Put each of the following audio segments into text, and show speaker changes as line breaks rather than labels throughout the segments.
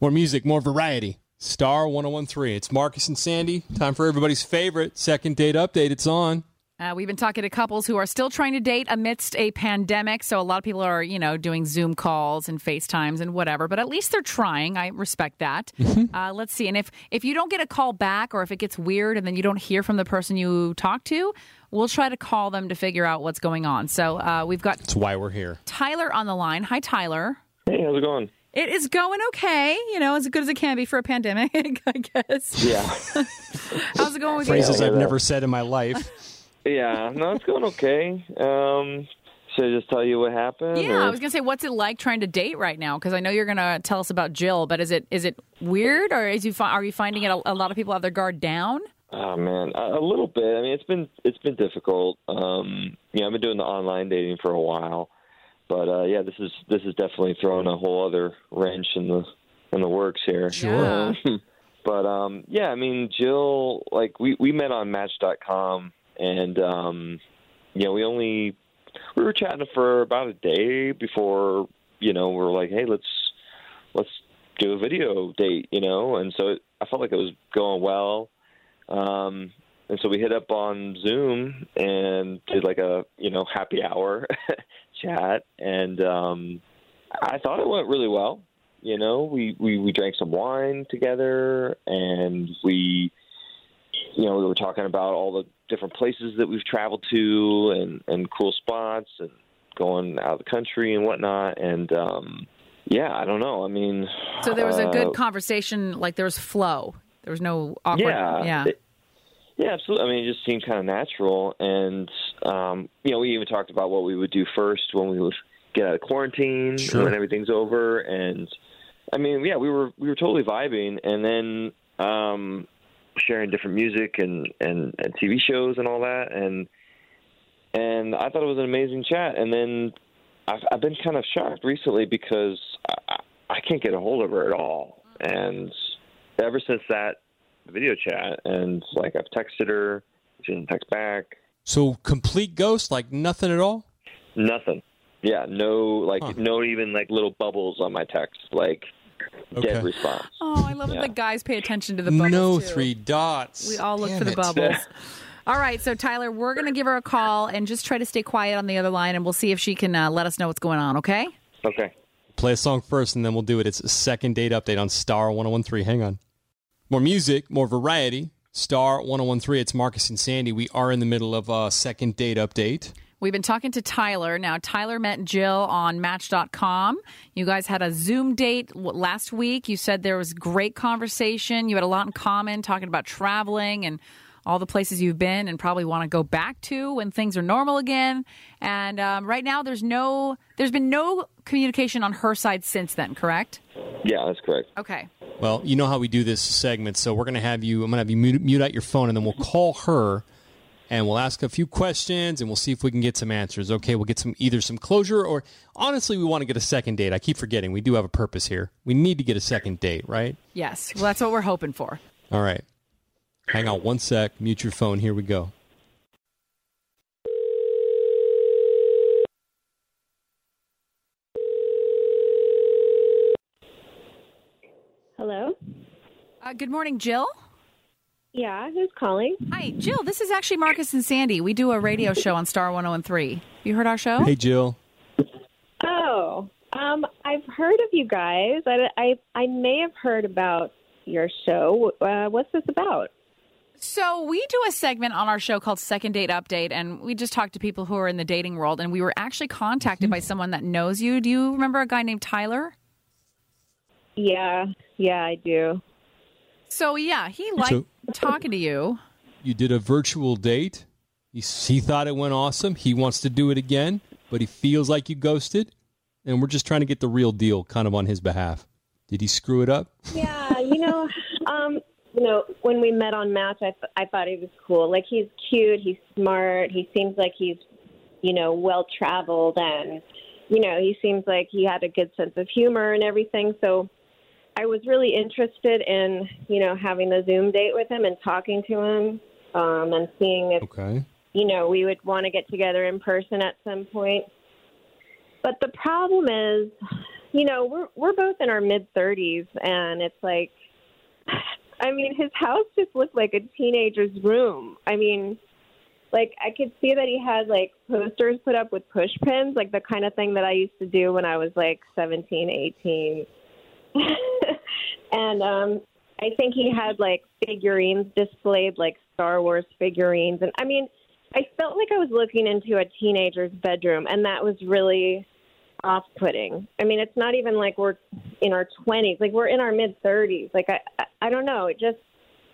More music, more variety. Star 1013. It's Marcus and Sandy. Time for everybody's favorite second date update. It's on.
Uh, we've been talking to couples who are still trying to date amidst a pandemic. So a lot of people are, you know, doing Zoom calls and FaceTimes and whatever. But at least they're trying. I respect that. Uh, let's see. And if if you don't get a call back, or if it gets weird, and then you don't hear from the person you talk to, we'll try to call them to figure out what's going on. So uh, we've got
That's why we're here.
Tyler on the line. Hi, Tyler.
Hey, how's it going?
It is going okay. You know, as good as it can be for a pandemic, I guess.
Yeah.
How's it going with
Phrases
you?
Phrases I've never said in my life.
yeah, no, it's going okay. Um, should I just tell you what happened?
Yeah,
or-
I was gonna say, what's it like trying to date right now? Because I know you're gonna tell us about Jill, but is it is it weird, or is you fi- are you finding it a, a lot of people have their guard down?
Oh man, a, a little bit. I mean, it's been it's been difficult. Um, you know, I've been doing the online dating for a while, but uh, yeah, this is this is definitely throwing a whole other wrench in the in the works here.
Sure.
Um, but um, yeah, I mean, Jill, like we we met on Match.com, and um, you know, we only we were chatting for about a day before you know we were like, hey, let's let's do a video date, you know, and so it, I felt like it was going well. Um, and so we hit up on Zoom and did like a you know happy hour chat, and um, I thought it went really well. You know, we, we we drank some wine together, and we you know we were talking about all the different places that we've traveled to and and cool spots and going out of the country and whatnot, and um, yeah, I don't know. I mean,
So there was a
uh,
good conversation, like there was flow. There was no awkward.
Yeah,
yeah.
it- yeah, absolutely. I mean, it just seemed kind of natural, and um, you know, we even talked about what we would do first when we would get out of quarantine
Sure.
when everything's over, and I mean, yeah, we were we were totally vibing, and then um, sharing different music and, and and TV shows and all that, and and I thought it was an amazing chat, and then I've, I've been kind of shocked recently because I, I- I can't get a hold of her at all, and ever since that video chat and like I've texted her, she didn't text back.
So complete ghost, like nothing at all.
Nothing. Yeah, no like
Huh.
no even like little bubbles on my text. Like
Okay.
dead response.
Oh, I love
Yeah.
that the guys pay attention to the bubbles.
No
too.
three dots.
We all look
Damn
for the
it.
bubbles. All right, so Tyler, we're going to give her a call and just try to stay quiet on the other line, and we'll see if she can uh, let us know what's going on. Okay?
Okay.
Play a song first, and then we'll do it. It's a second date update on Star 1013. Hang on. More music, more variety. Star 1013. It's Marcus and Sandy. We are in the middle of a second date update.
We've been talking to Tyler. Now, Tyler met Jill on Match.com. You guys had a Zoom date last week. You said there was great conversation. You had a lot in common, talking about traveling and all the places you've been and probably want to go back to when things are normal again. And um, right now, there's no, there's been no communication on her side since then. Correct?
Yeah, that's correct.
Okay.
Well, you know how we do this segment, so we're going to have you, I'm going to have you mute, mute out your phone, and then we'll call her and we'll ask a few questions and we'll see if we can get some answers. Okay, we'll get some either some closure or honestly, we want to get a second date. I keep forgetting we do have a purpose here. We need to get a second date, right?
Yes. Well, that's what we're hoping for.
All right. Hang on one sec. Mute your phone. Here we go.
Hello?
Uh, good morning, Jill.
Yeah, who's calling?
Hi, Jill. This is actually Marcus and Sandy. We do a radio show on Star 1013. You heard our show?
Hey, Jill.
Oh, um, I've heard of you guys. I, I, I may have heard about your show. Uh, what's this about?
So we do a segment on our show called Second Date Update, and we just talk to people who are in the dating world. And we were actually contacted by someone that knows you. Do you remember a guy named Tyler?
Yeah, yeah, I do.
So yeah, he liked
So-
talking to you.
You did a virtual date. He, he thought it went awesome. He wants to do it again, but he feels like you ghosted. And we're just trying to get the real deal kind of on his behalf. Did he screw it up?
Yeah, you know, um, you know, when we met on Match, I th- I thought he was cool. Like he's cute, he's smart, he seems like he's, you know, well traveled, and you know, he seems like he had a good sense of humor and everything. So I was really interested in, you know, having the Zoom date with him and talking to him, um, and seeing if
Okay.
you know, we would want to get together in person at some point. But the problem is, you know, we're we're both in our mid 30s and it's like I mean, his house just looked like a teenager's room. I mean, like I could see that he had like posters put up with push pins, like the kind of thing that I used to do when I was like 17, 18. and um I think he had like figurines displayed like Star Wars figurines and I mean I felt like I was looking into a teenager's bedroom, and that was really off putting. I mean, it's not even like we're in our 20s, like we're in our mid 30s. Like, I, I, I don't know. It just,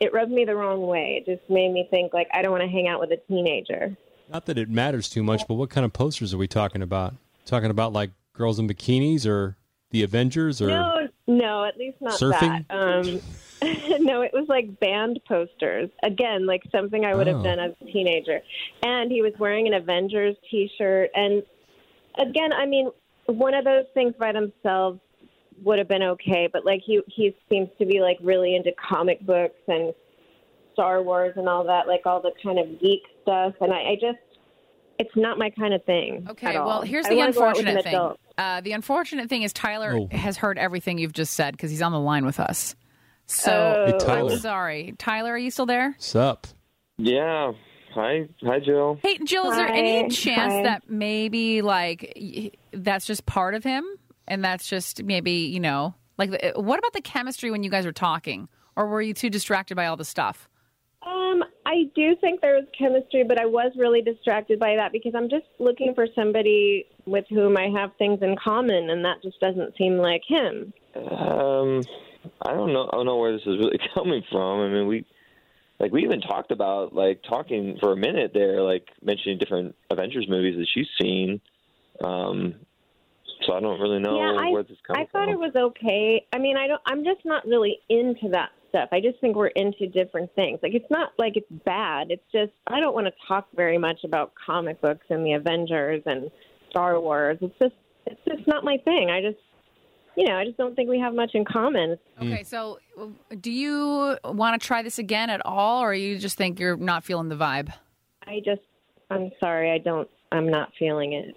it rubbed me the wrong way. It just made me think, like, I don't want to hang out with a teenager.
Not that it matters too much, but what kind of posters are we talking about? Talking about like girls in bikinis or the Avengers or
No, no, at least not
Surfing?
that. Um, no, it was like band posters. Again, like something I would have
Oh.
done as a teenager. And he was wearing an Avengers T-shirt. And again, I mean, one of those things by themselves would have been okay, but like he he seems to be like really into comic books and Star Wars and all that, like all the kind of geek stuff. And I, I just, it's not my kind of thing.
Okay,
at all.
well, here's the
wanna go out with
unfortunate thing.
adult.
Uh, the unfortunate thing is Tyler
Oh.
has heard everything you've just said because he's on the line with us. So
Oh.
Hey, Tyler.
I'm sorry, Tyler. Are you still there?
sup?
Yeah. Hi, hi, Jill.
Hey, Jill, is there any chance
Hi.
that maybe like that's just part of him, and that's just maybe you know like uh, what about the chemistry when you guys were talking, or were you too distracted by all the stuff?
Um, I do think there was chemistry, but I was really distracted by that because I'm just looking for somebody with whom I have things in common, and that just doesn't seem like him.
Um, I don't know. I don't know where this is really coming from. I mean, we like we even talked about like talking for a minute there, like mentioning different Avengers movies that she's seen. Um, so I don't really know
yeah, I,
where this is coming from.
I thought
from.
it was okay. I mean, I don't. I'm just not really into that stuff. I just think we're into different things. Like it's not like it's bad. It's just I don't want to talk very much about comic books and the Avengers and Star Wars. It's just it's just not my thing. I just you know I just don't think we have much in common. Mm.
Okay, so do you want to try this again at all, or you just think you're not feeling the vibe?
I just I'm sorry. I don't. I'm not feeling it.